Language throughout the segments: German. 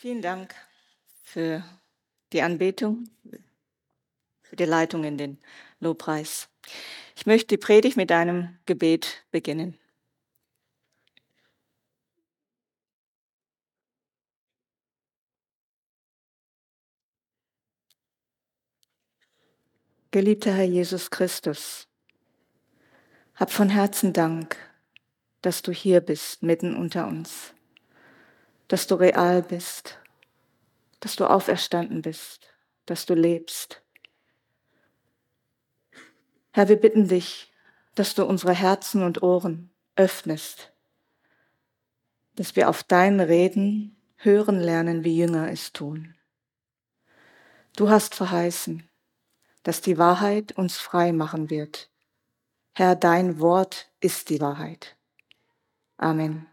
Vielen Dank für die Anbetung, für die Leitung in den Lobpreis. Ich möchte die Predigt mit einem Gebet beginnen. Geliebter Herr Jesus Christus, hab von Herzen Dank, dass du hier bist, mitten unter uns, dass du real bist, dass du auferstanden bist, dass du lebst. Herr, wir bitten dich, dass du unsere Herzen und Ohren öffnest, dass wir auf dein Reden hören lernen, wie Jünger es tun. Du hast verheißen, dass die Wahrheit uns frei machen wird. Herr, dein Wort ist die Wahrheit. Amen.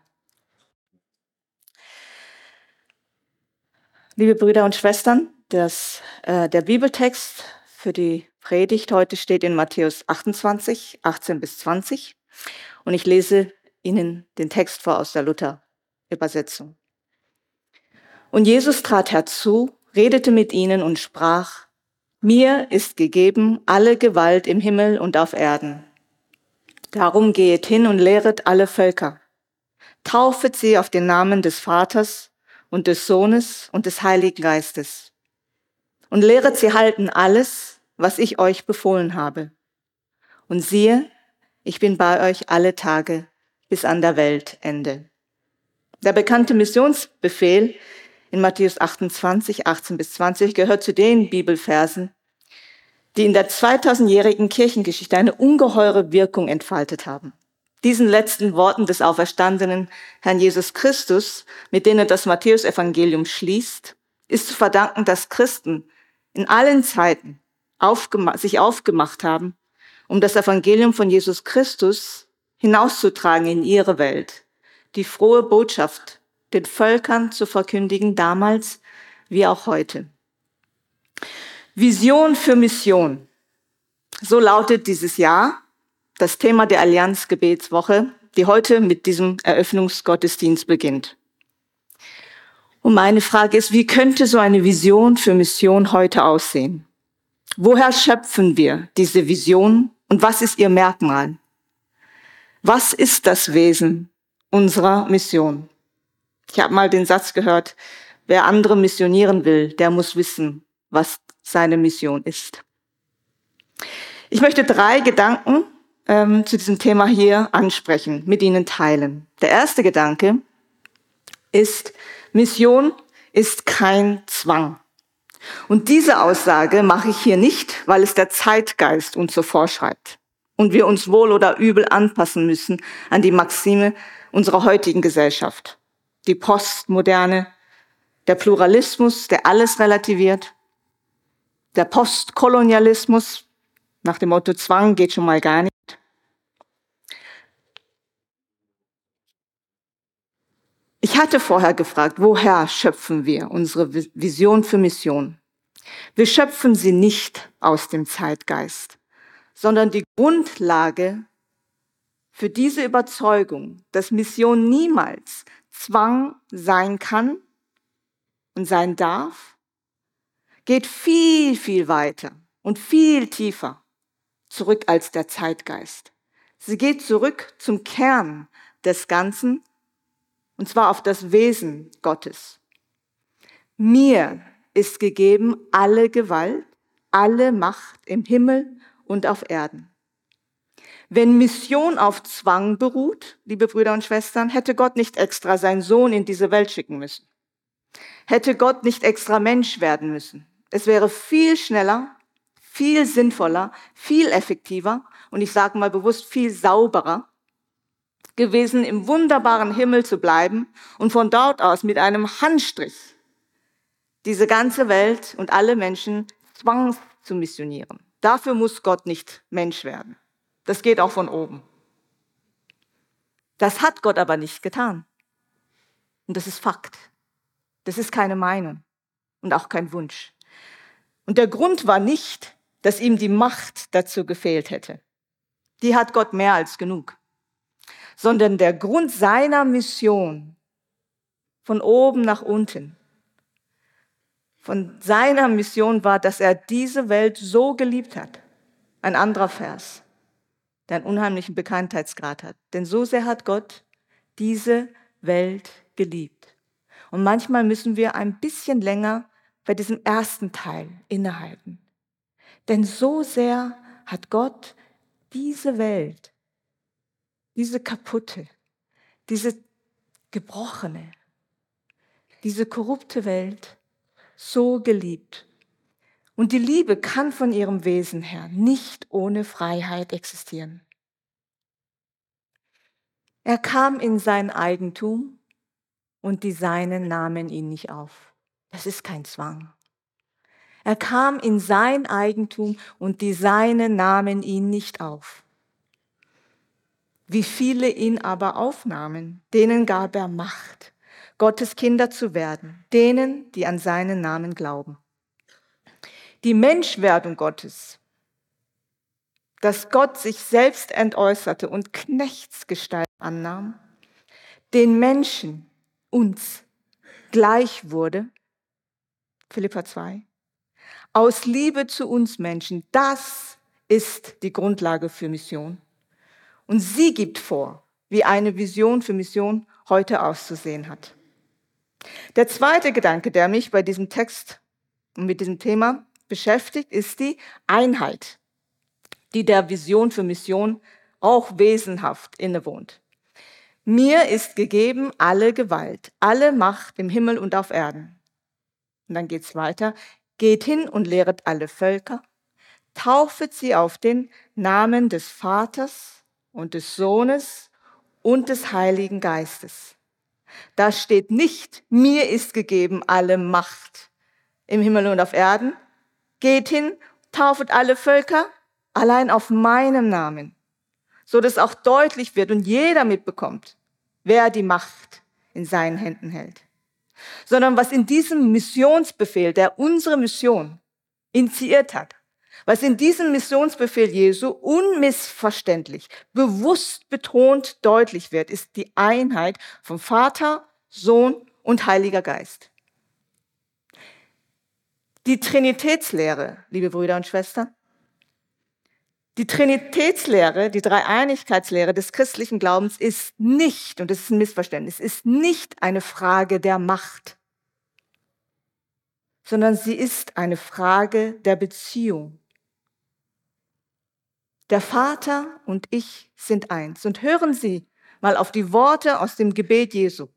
Liebe Brüder und Schwestern, das, äh, der Bibeltext für die Predigt heute steht in Matthäus 28, 18 bis 20. Und ich lese Ihnen den Text vor aus der Luther-Übersetzung. Und Jesus trat herzu, redete mit ihnen und sprach, mir ist gegeben alle Gewalt im Himmel und auf Erden. Darum gehet hin und lehret alle Völker. Taufet sie auf den Namen des Vaters und des Sohnes und des Heiligen Geistes. Und lehret sie halten alles, was ich euch befohlen habe. Und siehe, ich bin bei euch alle Tage bis an der Weltende. Der bekannte Missionsbefehl in Matthäus 28, 18 bis 20 gehört zu den Bibelversen, die in der 2000-jährigen Kirchengeschichte eine ungeheure Wirkung entfaltet haben. Diesen letzten Worten des auferstandenen Herrn Jesus Christus, mit denen das Matthäusevangelium schließt, ist zu verdanken, dass Christen in allen Zeiten aufgema sich aufgemacht haben, um das Evangelium von Jesus Christus hinauszutragen in ihre Welt, die frohe Botschaft den Völkern zu verkündigen, damals wie auch heute. Vision für Mission. So lautet dieses Jahr das Thema der Allianz Gebetswoche, die heute mit diesem Eröffnungsgottesdienst beginnt. Und meine Frage ist, wie könnte so eine Vision für Mission heute aussehen? Woher schöpfen wir diese Vision und was ist ihr Merkmal? Was ist das Wesen unserer Mission? Ich habe mal den Satz gehört, wer andere missionieren will, der muss wissen, was seine Mission ist. Ich möchte drei Gedanken ähm, zu diesem Thema hier ansprechen, mit Ihnen teilen. Der erste Gedanke ist, Mission ist kein Zwang. Und diese Aussage mache ich hier nicht, weil es der Zeitgeist uns so vorschreibt und wir uns wohl oder übel anpassen müssen an die Maxime unserer heutigen Gesellschaft die Postmoderne, der Pluralismus, der alles relativiert, der Postkolonialismus nach dem Motto Zwang geht schon mal gar nicht. Ich hatte vorher gefragt, woher schöpfen wir unsere Vision für Mission? Wir schöpfen sie nicht aus dem Zeitgeist, sondern die Grundlage für diese Überzeugung, dass Mission niemals Zwang sein kann und sein darf, geht viel, viel weiter und viel tiefer zurück als der Zeitgeist. Sie geht zurück zum Kern des Ganzen, und zwar auf das Wesen Gottes. Mir ist gegeben alle Gewalt, alle Macht im Himmel und auf Erden. Wenn Mission auf Zwang beruht, liebe Brüder und Schwestern, hätte Gott nicht extra seinen Sohn in diese Welt schicken müssen. Hätte Gott nicht extra Mensch werden müssen. Es wäre viel schneller, viel sinnvoller, viel effektiver und ich sage mal bewusst viel sauberer gewesen, im wunderbaren Himmel zu bleiben und von dort aus mit einem Handstrich diese ganze Welt und alle Menschen zwangs zu missionieren. Dafür muss Gott nicht Mensch werden. Das geht auch von oben. Das hat Gott aber nicht getan. Und das ist Fakt. Das ist keine Meinung und auch kein Wunsch. Und der Grund war nicht, dass ihm die Macht dazu gefehlt hätte. Die hat Gott mehr als genug. Sondern der Grund seiner Mission von oben nach unten von seiner Mission war, dass er diese Welt so geliebt hat. Ein anderer Vers, der einen unheimlichen Bekanntheitsgrad hat. Denn so sehr hat Gott diese Welt geliebt. Und manchmal müssen wir ein bisschen länger bei diesem ersten Teil innehalten. Denn so sehr hat Gott diese Welt, diese kaputte, diese gebrochene, diese korrupte Welt so geliebt. Und die Liebe kann von ihrem Wesen her nicht ohne Freiheit existieren. Er kam in sein Eigentum und die Seinen nahmen ihn nicht auf. Das ist kein Zwang. Er kam in sein Eigentum und die Seinen nahmen ihn nicht auf. Wie viele ihn aber aufnahmen, denen gab er Macht, Gottes Kinder zu werden, denen, die an seinen Namen glauben. Die Menschwerdung Gottes, dass Gott sich selbst entäußerte und Knechtsgestalt annahm, den Menschen, uns, gleich wurde, Philippa 2, aus Liebe zu uns Menschen, das ist die Grundlage für Mission. Und sie gibt vor, wie eine Vision für Mission heute auszusehen hat. Der zweite Gedanke, der mich bei diesem Text und mit diesem Thema beschäftigt, ist die Einheit, die der Vision für Mission auch wesenhaft innewohnt. Mir ist gegeben alle Gewalt, alle Macht im Himmel und auf Erden. Und dann geht's weiter. Geht hin und lehret alle Völker, taufet sie auf den Namen des Vaters und des Sohnes und des Heiligen Geistes. Da steht nicht, mir ist gegeben alle Macht im Himmel und auf Erden. Geht hin, taufet alle Völker, allein auf meinem Namen, so dass auch deutlich wird und jeder mitbekommt, wer die Macht in seinen Händen hält sondern was in diesem Missionsbefehl, der unsere Mission initiiert hat, was in diesem Missionsbefehl Jesu unmissverständlich, bewusst betont deutlich wird, ist die Einheit von Vater, Sohn und Heiliger Geist. Die Trinitätslehre, liebe Brüder und Schwestern, die Trinitätslehre, die Dreieinigkeitslehre des christlichen Glaubens ist nicht, und das ist ein Missverständnis, ist nicht eine Frage der Macht, sondern sie ist eine Frage der Beziehung. Der Vater und ich sind eins. Und hören Sie mal auf die Worte aus dem Gebet Jesu.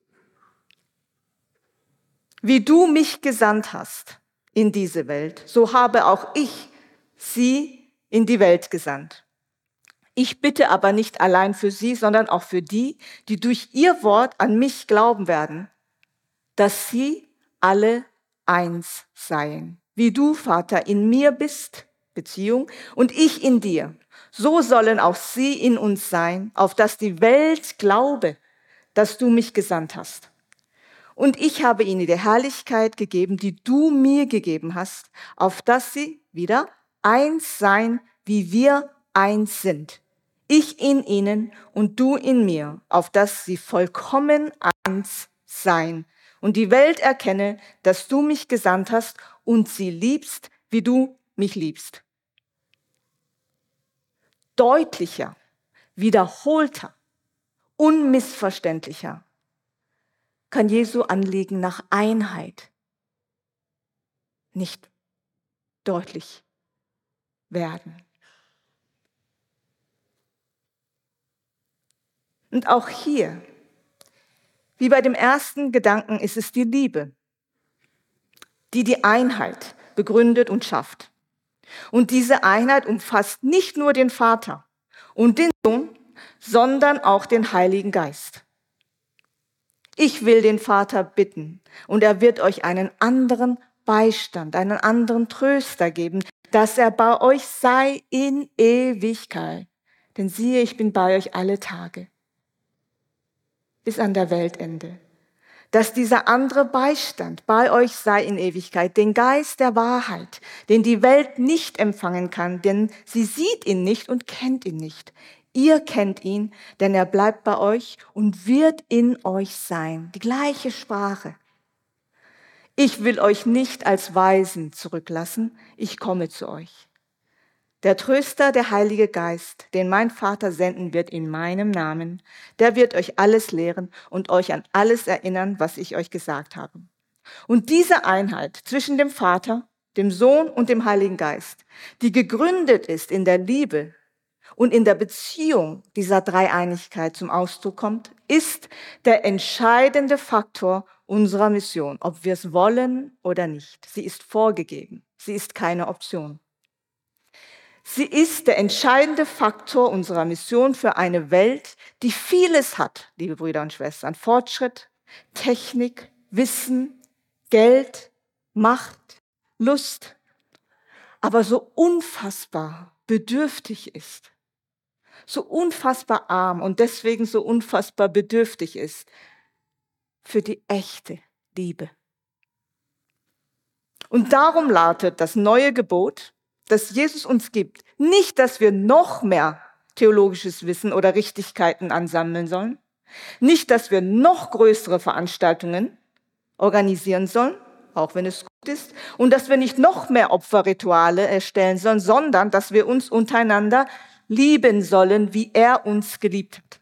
Wie du mich gesandt hast in diese Welt, so habe auch ich sie in die Welt gesandt. Ich bitte aber nicht allein für sie, sondern auch für die, die durch ihr Wort an mich glauben werden, dass sie alle eins seien. Wie du, Vater, in mir bist, Beziehung, und ich in dir. So sollen auch sie in uns sein, auf dass die Welt glaube, dass du mich gesandt hast. Und ich habe ihnen die Herrlichkeit gegeben, die du mir gegeben hast, auf dass sie wieder eins sein, wie wir eins sind. Ich in ihnen und du in mir, auf dass sie vollkommen eins sein und die Welt erkenne, dass du mich gesandt hast und sie liebst, wie du mich liebst. Deutlicher, wiederholter, unmissverständlicher kann Jesu Anliegen nach Einheit nicht deutlich werden. Und auch hier, wie bei dem ersten Gedanken, ist es die Liebe, die die Einheit begründet und schafft. Und diese Einheit umfasst nicht nur den Vater und den Sohn, sondern auch den Heiligen Geist. Ich will den Vater bitten und er wird euch einen anderen Beistand, einen anderen Tröster geben, dass er bei euch sei in Ewigkeit. Denn siehe, ich bin bei euch alle Tage bis an der Weltende. Dass dieser andere Beistand bei euch sei in Ewigkeit, den Geist der Wahrheit, den die Welt nicht empfangen kann, denn sie sieht ihn nicht und kennt ihn nicht. Ihr kennt ihn, denn er bleibt bei euch und wird in euch sein. Die gleiche Sprache. Ich will euch nicht als Weisen zurücklassen, ich komme zu euch. Der Tröster, der Heilige Geist, den mein Vater senden wird in meinem Namen, der wird euch alles lehren und euch an alles erinnern, was ich euch gesagt habe. Und diese Einheit zwischen dem Vater, dem Sohn und dem Heiligen Geist, die gegründet ist in der Liebe und in der Beziehung dieser Dreieinigkeit zum Ausdruck kommt, ist der entscheidende Faktor unserer Mission, ob wir es wollen oder nicht. Sie ist vorgegeben. Sie ist keine Option. Sie ist der entscheidende Faktor unserer Mission für eine Welt, die vieles hat, liebe Brüder und Schwestern. Fortschritt, Technik, Wissen, Geld, Macht, Lust, aber so unfassbar bedürftig ist, so unfassbar arm und deswegen so unfassbar bedürftig ist für die echte Liebe. Und darum lautet das neue Gebot, das Jesus uns gibt, nicht, dass wir noch mehr theologisches Wissen oder Richtigkeiten ansammeln sollen, nicht, dass wir noch größere Veranstaltungen organisieren sollen, auch wenn es gut ist, und dass wir nicht noch mehr Opferrituale erstellen sollen, sondern dass wir uns untereinander lieben sollen, wie er uns geliebt hat.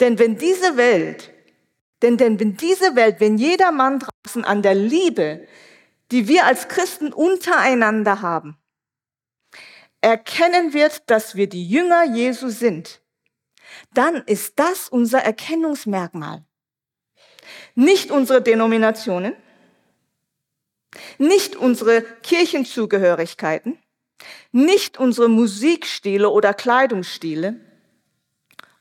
Denn wenn diese Welt, denn, denn wenn diese Welt, wenn jeder Mann draußen an der Liebe die wir als Christen untereinander haben, erkennen wird, dass wir die Jünger Jesu sind, dann ist das unser Erkennungsmerkmal. Nicht unsere Denominationen, nicht unsere Kirchenzugehörigkeiten, nicht unsere Musikstile oder Kleidungsstile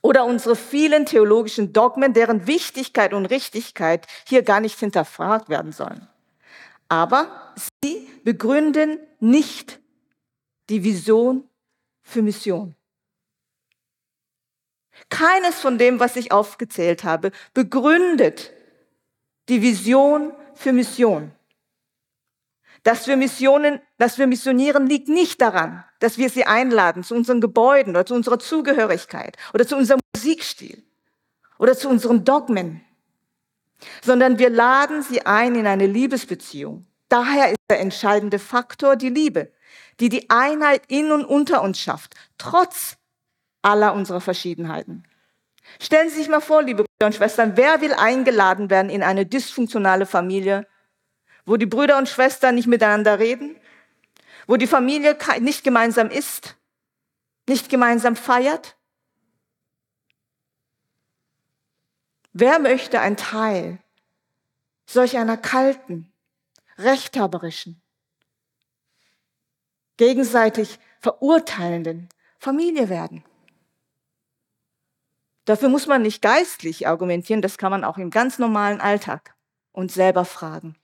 oder unsere vielen theologischen Dogmen, deren Wichtigkeit und Richtigkeit hier gar nicht hinterfragt werden sollen. Aber sie begründen nicht die Vision für Mission. Keines von dem, was ich aufgezählt habe, begründet die Vision für Mission. Dass wir Missionen, dass wir missionieren, liegt nicht daran, dass wir sie einladen zu unseren Gebäuden oder zu unserer Zugehörigkeit oder zu unserem Musikstil oder zu unseren Dogmen sondern wir laden sie ein in eine Liebesbeziehung. Daher ist der entscheidende Faktor die Liebe, die die Einheit in und unter uns schafft, trotz aller unserer Verschiedenheiten. Stellen Sie sich mal vor, liebe Brüder und Schwestern, wer will eingeladen werden in eine dysfunktionale Familie, wo die Brüder und Schwestern nicht miteinander reden, wo die Familie nicht gemeinsam isst, nicht gemeinsam feiert, Wer möchte ein Teil solch einer kalten, rechthaberischen, gegenseitig verurteilenden Familie werden? Dafür muss man nicht geistlich argumentieren, das kann man auch im ganz normalen Alltag und selber fragen.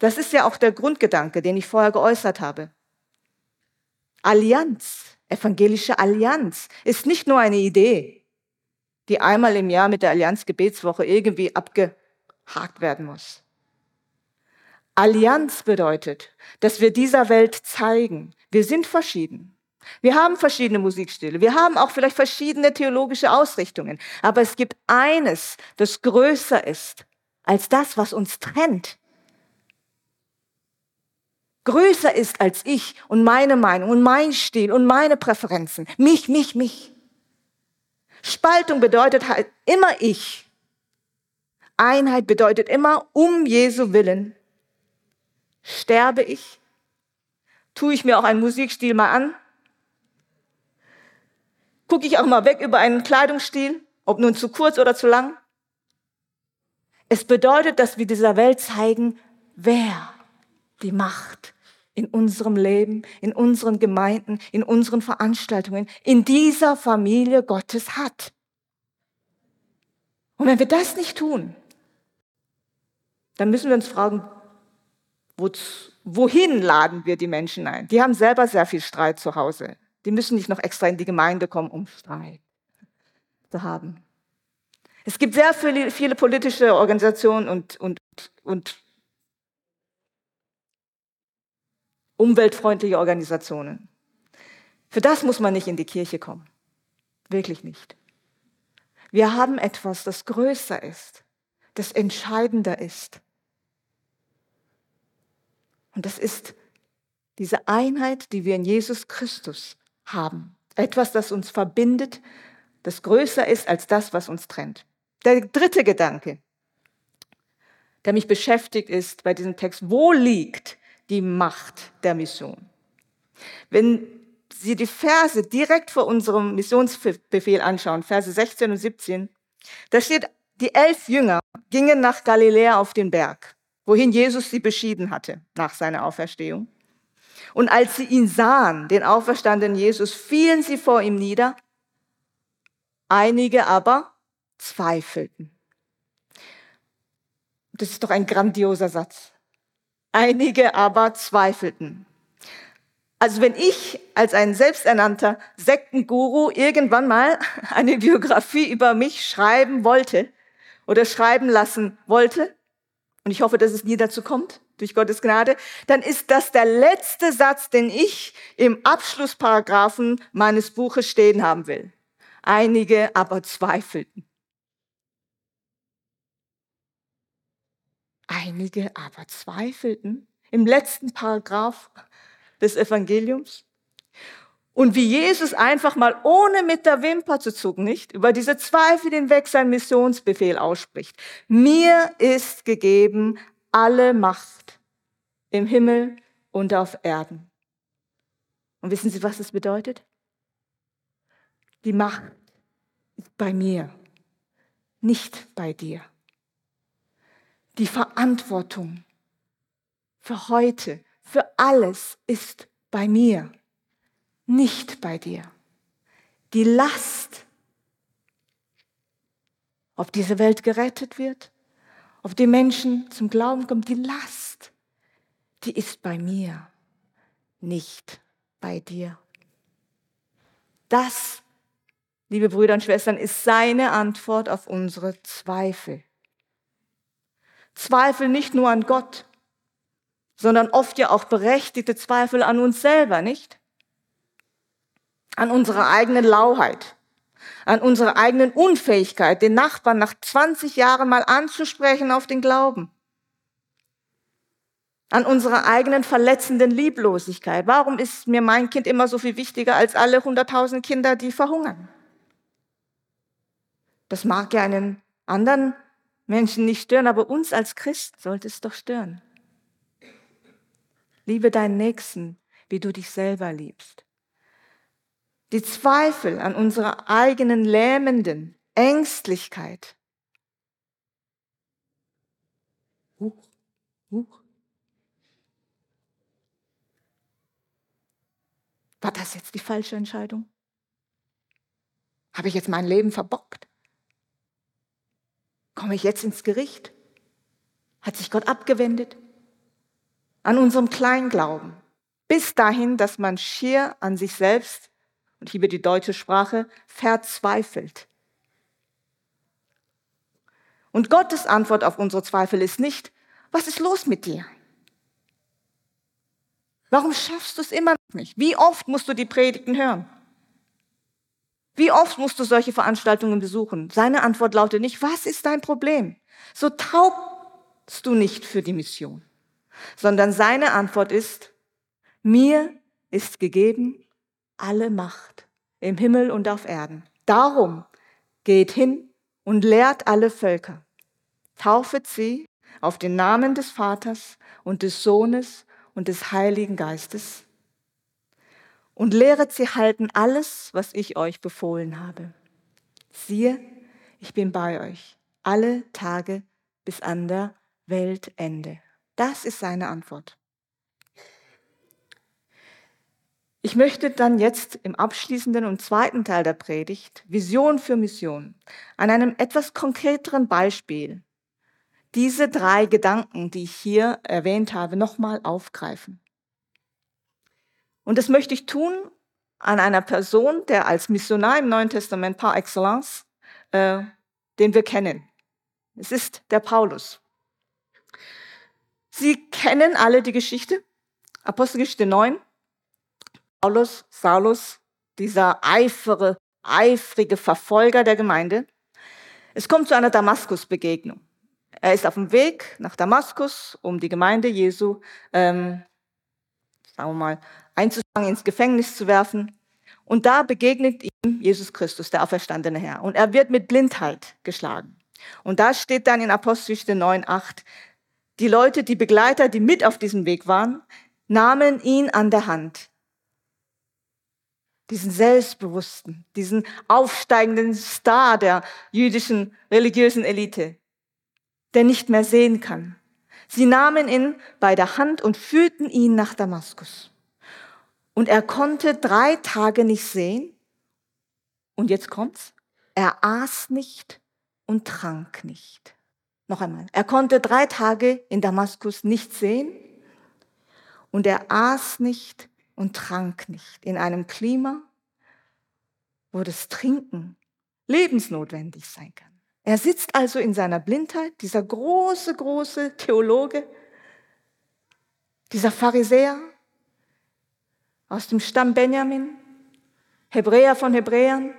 Das ist ja auch der Grundgedanke, den ich vorher geäußert habe. Allianz, evangelische Allianz, ist nicht nur eine Idee, die einmal im Jahr mit der Allianz Gebetswoche irgendwie abgehakt werden muss. Allianz bedeutet, dass wir dieser Welt zeigen, wir sind verschieden. Wir haben verschiedene Musikstile, wir haben auch vielleicht verschiedene theologische Ausrichtungen, aber es gibt eines, das größer ist als das, was uns trennt. Größer ist als ich und meine Meinung und mein Stil und meine Präferenzen. Mich, mich, mich. Spaltung bedeutet halt immer ich. Einheit bedeutet immer um Jesu Willen. Sterbe ich? Tue ich mir auch einen Musikstil mal an? Gucke ich auch mal weg über einen Kleidungsstil, ob nun zu kurz oder zu lang? Es bedeutet, dass wir dieser Welt zeigen, wer die Macht in unserem Leben, in unseren Gemeinden, in unseren Veranstaltungen, in dieser Familie Gottes hat. Und wenn wir das nicht tun, dann müssen wir uns fragen, wohin laden wir die Menschen ein? Die haben selber sehr viel Streit zu Hause. Die müssen nicht noch extra in die Gemeinde kommen, um Streit zu haben. Es gibt sehr viele, viele politische Organisationen und, und, und umweltfreundliche Organisationen. Für das muss man nicht in die Kirche kommen. Wirklich nicht. Wir haben etwas, das größer ist. das entscheidender ist. Und das ist diese Einheit, die wir in Jesus Christus haben. Etwas, das uns verbindet, das größer ist als das, was uns trennt. Der dritte Gedanke, der mich beschäftigt, ist bei diesem Text, wo liegt die Macht der Mission? Wenn Sie die Verse direkt vor unserem Missionsbefehl anschauen, Verse 16 und 17, da steht, die elf Jünger gingen nach Galiläa auf den Berg, wohin Jesus sie beschieden hatte nach seiner Auferstehung. Und als sie ihn sahen, den auferstandenen Jesus, fielen sie vor ihm nieder. Einige aber zweifelten. Das ist doch ein grandioser Satz. Einige aber zweifelten. Also wenn ich als ein selbsternannter Sektenguru irgendwann mal eine Biografie über mich schreiben wollte oder schreiben lassen wollte, und ich hoffe, dass es nie dazu kommt, durch Gottes Gnade, dann ist das der letzte Satz, den ich im Abschlussparagraphen meines Buches stehen haben will. Einige aber zweifelten. Einige aber zweifelten. Im letzten Paragraph des Evangeliums. Und wie Jesus einfach mal ohne mit der Wimper zu zucken, nicht, über diese Zweifel hinweg sein Missionsbefehl ausspricht. Mir ist gegeben alle Macht im Himmel und auf Erden. Und wissen Sie, was das bedeutet? Die Macht ist bei mir, nicht bei dir. Die Verantwortung für heute für alles ist bei mir, nicht bei dir. Die Last, ob diese Welt gerettet wird, ob die Menschen zum Glauben kommen, die Last, die ist bei mir, nicht bei dir. Das, liebe Brüder und Schwestern, ist seine Antwort auf unsere Zweifel. Zweifel nicht nur an Gott, sondern oft ja auch berechtigte Zweifel an uns selber, nicht? An unserer eigenen Lauheit, an unserer eigenen Unfähigkeit, den Nachbarn nach 20 Jahren mal anzusprechen auf den Glauben. An unserer eigenen verletzenden Lieblosigkeit. Warum ist mir mein Kind immer so viel wichtiger als alle 100.000 Kinder, die verhungern? Das mag ja einen anderen Menschen nicht stören, aber uns als Christen sollte es doch stören. Liebe deinen Nächsten, wie du dich selber liebst. Die Zweifel an unserer eigenen lähmenden Ängstlichkeit. Huch, huch. War das jetzt die falsche Entscheidung? Habe ich jetzt mein Leben verbockt? Komme ich jetzt ins Gericht? Hat sich Gott abgewendet? an unserem Kleinglauben. Bis dahin, dass man schier an sich selbst, und hier die deutsche Sprache, verzweifelt. Und Gottes Antwort auf unsere Zweifel ist nicht, was ist los mit dir? Warum schaffst du es immer noch nicht? Wie oft musst du die Predigten hören? Wie oft musst du solche Veranstaltungen besuchen? Seine Antwort lautet nicht, was ist dein Problem? So taubst du nicht für die Mission sondern seine Antwort ist, mir ist gegeben alle Macht im Himmel und auf Erden. Darum geht hin und lehrt alle Völker. Taufet sie auf den Namen des Vaters und des Sohnes und des Heiligen Geistes und lehret sie halten alles, was ich euch befohlen habe. Siehe, ich bin bei euch alle Tage bis an der Weltende. Das ist seine Antwort. Ich möchte dann jetzt im abschließenden und zweiten Teil der Predigt Vision für Mission an einem etwas konkreteren Beispiel diese drei Gedanken, die ich hier erwähnt habe, nochmal aufgreifen. Und das möchte ich tun an einer Person, der als Missionar im Neuen Testament par excellence, äh, den wir kennen. Es ist der Paulus. Sie kennen alle die Geschichte. Apostelgeschichte 9. Paulus, Saulus, dieser eifere, eifrige Verfolger der Gemeinde. Es kommt zu einer Damaskus-Begegnung. Er ist auf dem Weg nach Damaskus, um die Gemeinde Jesu, ähm, sagen wir mal, einzufangen, ins Gefängnis zu werfen. Und da begegnet ihm Jesus Christus, der auferstandene Herr. Und er wird mit Blindheit geschlagen. Und da steht dann in Apostelgeschichte 9, 8, die Leute, die Begleiter, die mit auf diesem Weg waren, nahmen ihn an der Hand. Diesen selbstbewussten, diesen aufsteigenden Star der jüdischen religiösen Elite, der nicht mehr sehen kann. Sie nahmen ihn bei der Hand und führten ihn nach Damaskus. Und er konnte drei Tage nicht sehen. Und jetzt kommt's. Er aß nicht und trank nicht. Noch einmal. Er konnte drei Tage in Damaskus nicht sehen. Und er aß nicht und trank nicht. In einem Klima, wo das Trinken lebensnotwendig sein kann. Er sitzt also in seiner Blindheit, dieser große, große Theologe, dieser Pharisäer, aus dem Stamm Benjamin, Hebräer von Hebräern.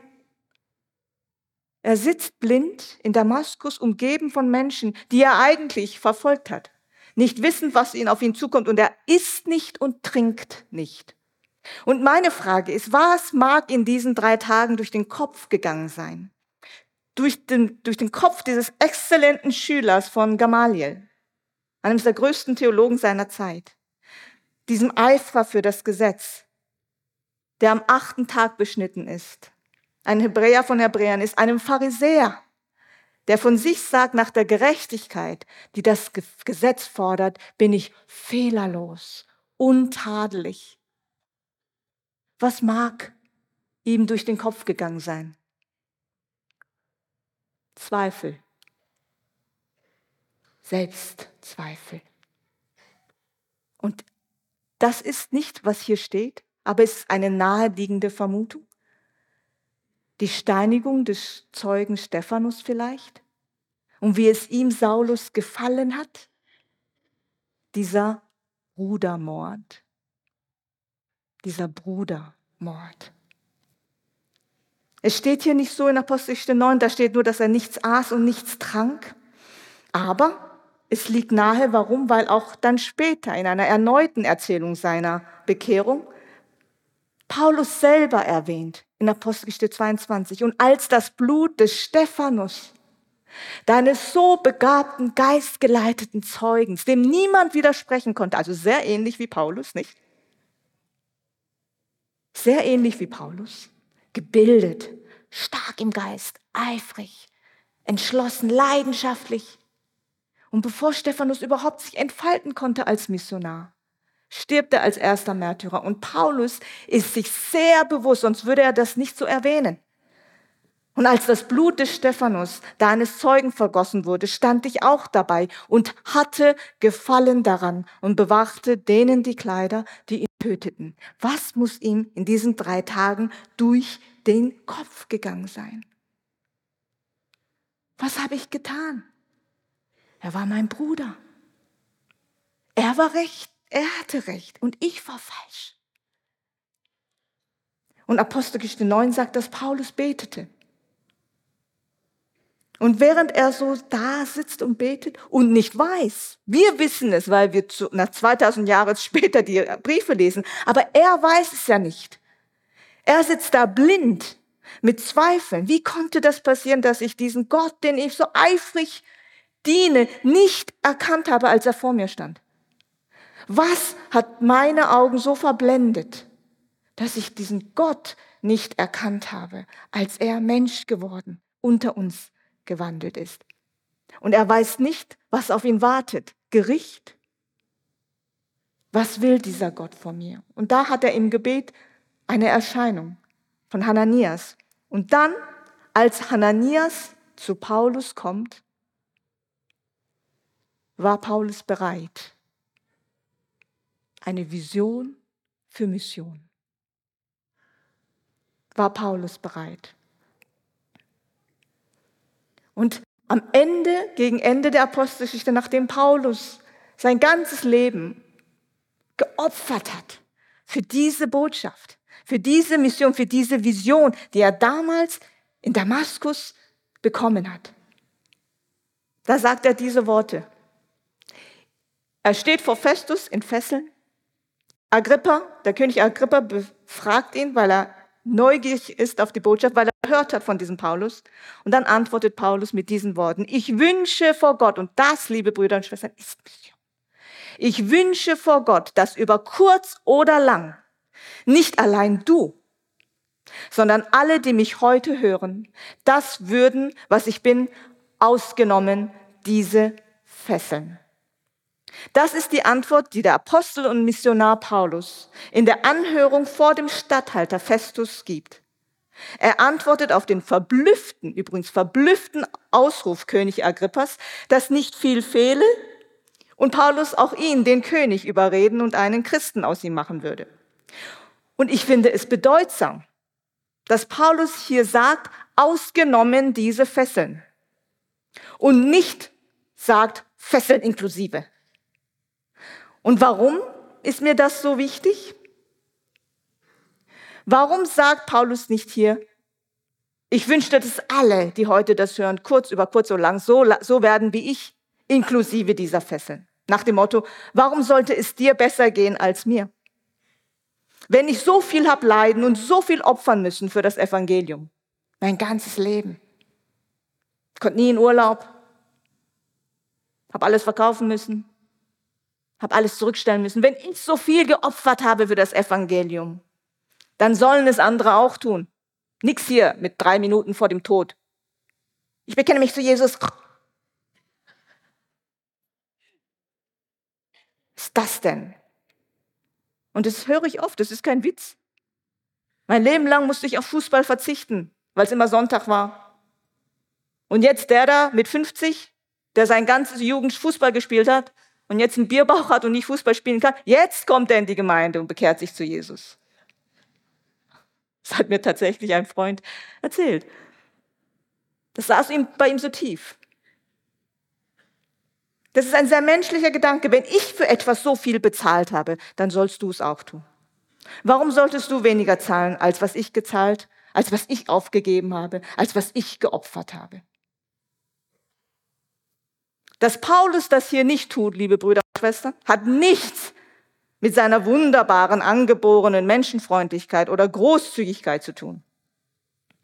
Er sitzt blind in Damaskus, umgeben von Menschen, die er eigentlich verfolgt hat, nicht wissend, was ihn auf ihn zukommt, und er isst nicht und trinkt nicht. Und meine Frage ist, was mag in diesen drei Tagen durch den Kopf gegangen sein? Durch den, durch den Kopf dieses exzellenten Schülers von Gamaliel, eines der größten Theologen seiner Zeit diesem Eifer für das Gesetz, der am achten Tag beschnitten ist. Ein Hebräer von Hebräern ist einem Pharisäer, der von sich sagt, nach der Gerechtigkeit, die das Gesetz fordert, bin ich fehlerlos, untadelig. Was mag ihm durch den Kopf gegangen sein? Zweifel. Selbstzweifel. Und das ist nicht, was hier steht, aber es ist eine naheliegende Vermutung. Die Steinigung des Zeugen Stephanus vielleicht und wie es ihm Saulus gefallen hat. Dieser Brudermord. Dieser Brudermord. Es steht hier nicht so in Apostelgeschichte 9, da steht nur, dass er nichts aß und nichts trank. Aber es liegt nahe, warum? Weil auch dann später in einer erneuten Erzählung seiner Bekehrung Paulus selber erwähnt in Apostelgeschichte 22. Und als das Blut des Stephanus, deines so begabten, geistgeleiteten Zeugens, dem niemand widersprechen konnte, also sehr ähnlich wie Paulus, nicht? Sehr ähnlich wie Paulus, gebildet, stark im Geist, eifrig, entschlossen, leidenschaftlich, und bevor Stephanus überhaupt sich entfalten konnte als Missionar, stirbt er als erster Märtyrer. Und Paulus ist sich sehr bewusst, sonst würde er das nicht so erwähnen. Und als das Blut des Stephanus, deines Zeugen, vergossen wurde, stand ich auch dabei und hatte Gefallen daran und bewachte denen die Kleider, die ihn töteten. Was muss ihm in diesen drei Tagen durch den Kopf gegangen sein? Was habe ich getan? Er war mein Bruder. Er war recht, er hatte recht und ich war falsch. Und Apostelgeschichte 9 sagt, dass Paulus betete. Und während er so da sitzt und betet und nicht weiß, wir wissen es, weil wir zu, nach 2000 Jahren später die Briefe lesen, aber er weiß es ja nicht. Er sitzt da blind mit Zweifeln. Wie konnte das passieren, dass ich diesen Gott, den ich so eifrig diene, nicht erkannt habe, als er vor mir stand? Was hat meine Augen so verblendet, dass ich diesen Gott nicht erkannt habe, als er Mensch geworden, unter uns gewandelt ist? Und er weiß nicht, was auf ihn wartet. Gericht? Was will dieser Gott von mir? Und da hat er im Gebet eine Erscheinung von Hananias. Und dann, als Hananias zu Paulus kommt, war Paulus bereit. Eine Vision für Mission. War Paulus bereit. Und am Ende, gegen Ende der Apostelgeschichte, nachdem Paulus sein ganzes Leben geopfert hat für diese Botschaft, für diese Mission, für diese Vision, die er damals in Damaskus bekommen hat, Da sagt er diese Worte. Er steht vor Festus in Fesseln. Agrippa, der König Agrippa befragt ihn, weil er neugierig ist auf die Botschaft, weil er gehört hat von diesem Paulus. Und dann antwortet Paulus mit diesen Worten, ich wünsche vor Gott, und das, liebe Brüder und Schwestern, ist Mission. Ich wünsche vor Gott, dass über kurz oder lang nicht allein du, sondern alle, die mich heute hören, das würden, was ich bin, ausgenommen diese Fesseln. Das ist die Antwort, die der Apostel und Missionar Paulus in der Anhörung vor dem Statthalter Festus gibt. Er antwortet auf den verblüfften, übrigens verblüfften Ausruf König Agrippas, dass nicht viel fehle und Paulus auch ihn, den König, überreden und einen Christen aus ihm machen würde. Und ich finde es bedeutsam, dass Paulus hier sagt, ausgenommen diese Fesseln und nicht sagt Fesseln inklusive. Und warum ist mir das so wichtig? Warum sagt Paulus nicht hier, ich wünschte, dass alle, die heute das hören, kurz über kurz oder lang, so, so werden wie ich, inklusive dieser Fesseln. Nach dem Motto, warum sollte es dir besser gehen als mir? Wenn ich so viel habe leiden und so viel opfern müssen für das Evangelium, mein ganzes Leben, konnte nie in Urlaub, habe alles verkaufen müssen, habe alles zurückstellen müssen. Wenn ich so viel geopfert habe für das Evangelium, dann sollen es andere auch tun. Nix hier mit drei Minuten vor dem Tod. Ich bekenne mich zu Jesus. Was ist das denn? Und das höre ich oft, das ist kein Witz. Mein Leben lang musste ich auf Fußball verzichten, weil es immer Sonntag war. Und jetzt der da mit 50, der sein ganzes Jugend Fußball gespielt hat, und jetzt einen Bierbauch hat und nicht Fußball spielen kann, jetzt kommt er in die Gemeinde und bekehrt sich zu Jesus. Das hat mir tatsächlich ein Freund erzählt. Das saß ihm, bei ihm so tief. Das ist ein sehr menschlicher Gedanke. Wenn ich für etwas so viel bezahlt habe, dann sollst du es auch tun. Warum solltest du weniger zahlen, als was ich gezahlt, als was ich aufgegeben habe, als was ich geopfert habe? Dass Paulus das hier nicht tut, liebe Brüder und Schwestern, hat nichts mit seiner wunderbaren, angeborenen Menschenfreundlichkeit oder Großzügigkeit zu tun.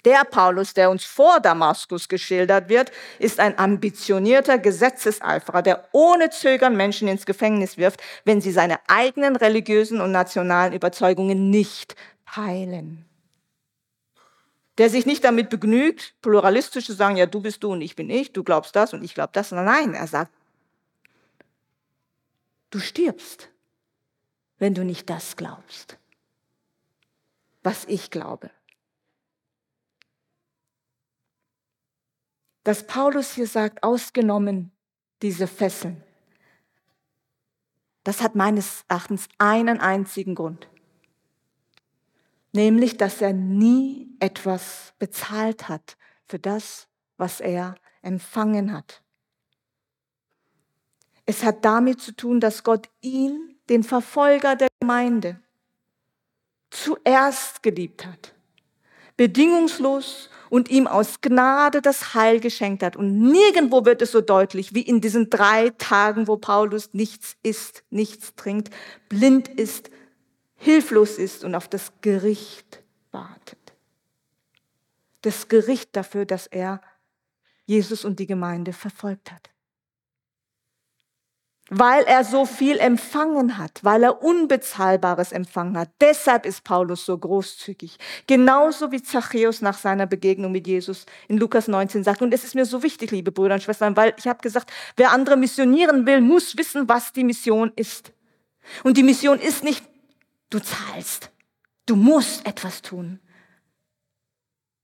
Der Paulus, der uns vor Damaskus geschildert wird, ist ein ambitionierter Gesetzeseiferer, der ohne Zögern Menschen ins Gefängnis wirft, wenn sie seine eigenen religiösen und nationalen Überzeugungen nicht teilen der sich nicht damit begnügt, pluralistisch zu sagen, ja, du bist du und ich bin ich, du glaubst das und ich glaube das. Nein, er sagt, du stirbst, wenn du nicht das glaubst, was ich glaube. Dass Paulus hier sagt, ausgenommen diese Fesseln, das hat meines Erachtens einen einzigen Grund nämlich dass er nie etwas bezahlt hat für das, was er empfangen hat. Es hat damit zu tun, dass Gott ihn, den Verfolger der Gemeinde, zuerst geliebt hat, bedingungslos und ihm aus Gnade das Heil geschenkt hat. Und nirgendwo wird es so deutlich wie in diesen drei Tagen, wo Paulus nichts isst, nichts trinkt, blind ist, hilflos ist und auf das Gericht wartet. Das Gericht dafür, dass er Jesus und die Gemeinde verfolgt hat. Weil er so viel empfangen hat, weil er Unbezahlbares empfangen hat. Deshalb ist Paulus so großzügig. Genauso wie Zachäus nach seiner Begegnung mit Jesus in Lukas 19 sagt. Und es ist mir so wichtig, liebe Brüder und Schwestern, weil ich habe gesagt, wer andere missionieren will, muss wissen, was die Mission ist. Und die Mission ist nicht Du zahlst. Du musst etwas tun.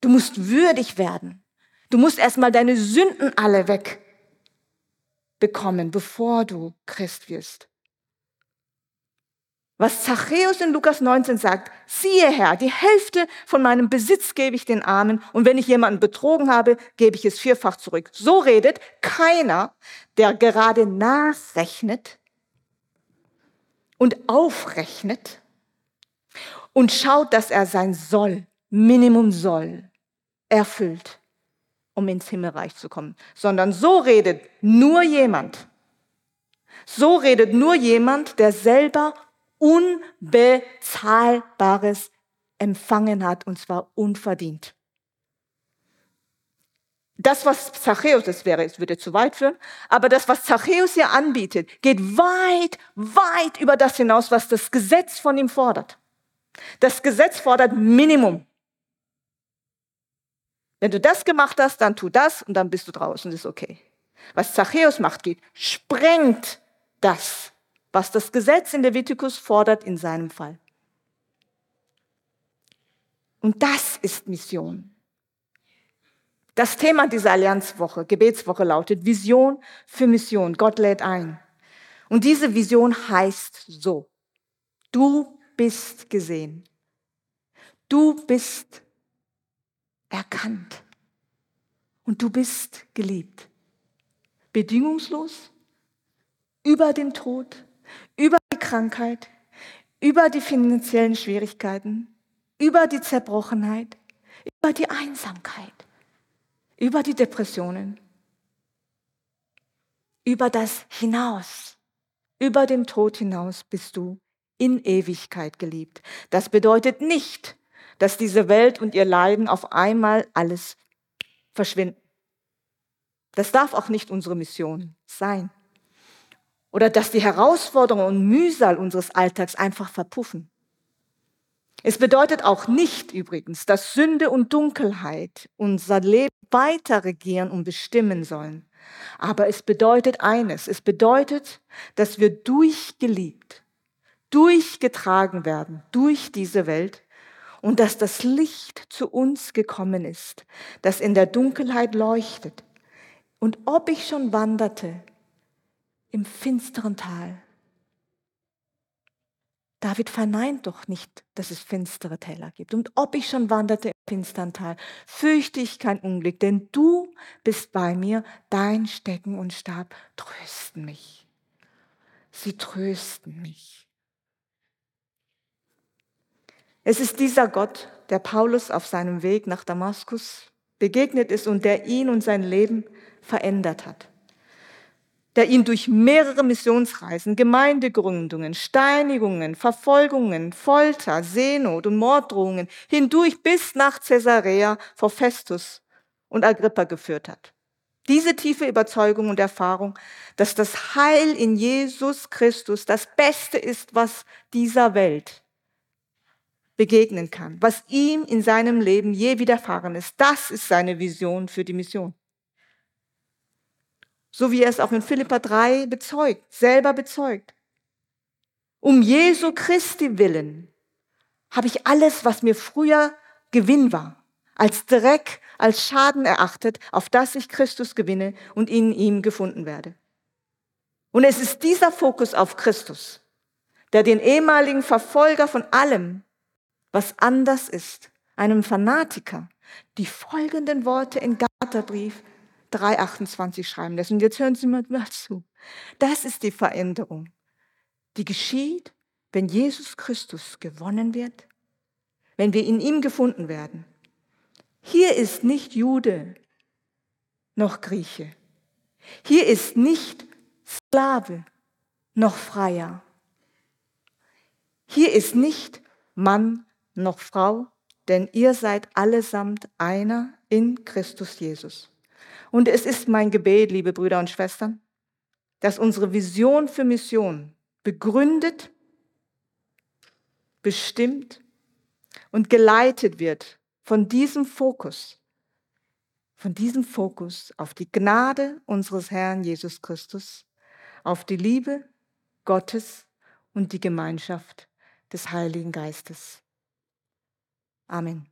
Du musst würdig werden. Du musst erstmal deine Sünden alle weg bekommen, bevor du Christ wirst. Was Zachäus in Lukas 19 sagt, siehe Herr, die Hälfte von meinem Besitz gebe ich den Armen und wenn ich jemanden betrogen habe, gebe ich es vierfach zurück. So redet keiner, der gerade nachrechnet und aufrechnet und schaut, dass er sein Soll, Minimum Soll, erfüllt. um ins Himmelreich zu kommen, sondern so redet nur jemand. So redet nur jemand, der selber Unbezahlbares empfangen hat, und zwar unverdient. Das, was Zachäus, das wäre, es würde zu weit führen, aber das, was Zachäus hier anbietet, geht weit, weit über das hinaus, was das Gesetz von ihm fordert. Das Gesetz fordert Minimum. Wenn du das gemacht hast, dann tu das und dann bist du draußen, ist okay. Was Zachäus macht, geht, sprengt das, was das Gesetz in Levitikus fordert in seinem Fall. Und das ist Mission. Das Thema dieser Allianzwoche, Gebetswoche lautet Vision für Mission. Gott lädt ein. Und diese Vision heißt so. Du bist gesehen. Du bist erkannt. Und du bist geliebt. Bedingungslos, über den Tod, über die Krankheit, über die finanziellen Schwierigkeiten, über die Zerbrochenheit, über die Einsamkeit, über die Depressionen, über das hinaus, über den Tod hinaus bist du in Ewigkeit geliebt. Das bedeutet nicht, dass diese Welt und ihr Leiden auf einmal alles verschwinden. Das darf auch nicht unsere Mission sein. Oder dass die Herausforderungen und Mühsal unseres Alltags einfach verpuffen. Es bedeutet auch nicht übrigens, dass Sünde und Dunkelheit unser Leben weiter regieren und bestimmen sollen. Aber es bedeutet eines, es bedeutet, dass wir durchgeliebt, durchgetragen werden durch diese Welt und dass das Licht zu uns gekommen ist, das in der Dunkelheit leuchtet. Und ob ich schon wanderte im finsteren Tal, David verneint doch nicht, dass es finstere Täler gibt. Und ob ich schon wanderte im finsteren Tal, fürchte ich kein Unglück, denn du bist bei mir, dein Stecken und Stab trösten mich. Sie trösten mich. Es ist dieser Gott, der Paulus auf seinem Weg nach Damaskus begegnet ist und der ihn und sein Leben verändert hat. Der ihn durch mehrere Missionsreisen, Gemeindegründungen, Steinigungen, Verfolgungen, Folter, Seenot und Morddrohungen hindurch bis nach Caesarea vor Festus und Agrippa geführt hat. Diese tiefe Überzeugung und Erfahrung, dass das Heil in Jesus Christus das Beste ist, was dieser Welt begegnen kann, was ihm in seinem Leben je widerfahren ist. Das ist seine Vision für die Mission. So wie er es auch in Philippa 3 bezeugt, selber bezeugt. Um Jesu Christi willen habe ich alles, was mir früher Gewinn war, als Dreck, als Schaden erachtet, auf das ich Christus gewinne und in ihm gefunden werde. Und es ist dieser Fokus auf Christus, der den ehemaligen Verfolger von allem was anders ist, einem Fanatiker, die folgenden Worte in Galaterbrief 3,28 schreiben lässt. Und jetzt hören Sie mal zu. Das ist die Veränderung, die geschieht, wenn Jesus Christus gewonnen wird, wenn wir in ihm gefunden werden. Hier ist nicht Jude noch Grieche. Hier ist nicht Sklave noch Freier. Hier ist nicht Mann noch Frau, denn ihr seid allesamt einer in Christus Jesus. Und es ist mein Gebet, liebe Brüder und Schwestern, dass unsere Vision für Mission begründet, bestimmt und geleitet wird von diesem Fokus, von diesem Fokus auf die Gnade unseres Herrn Jesus Christus, auf die Liebe Gottes und die Gemeinschaft des Heiligen Geistes. Amen.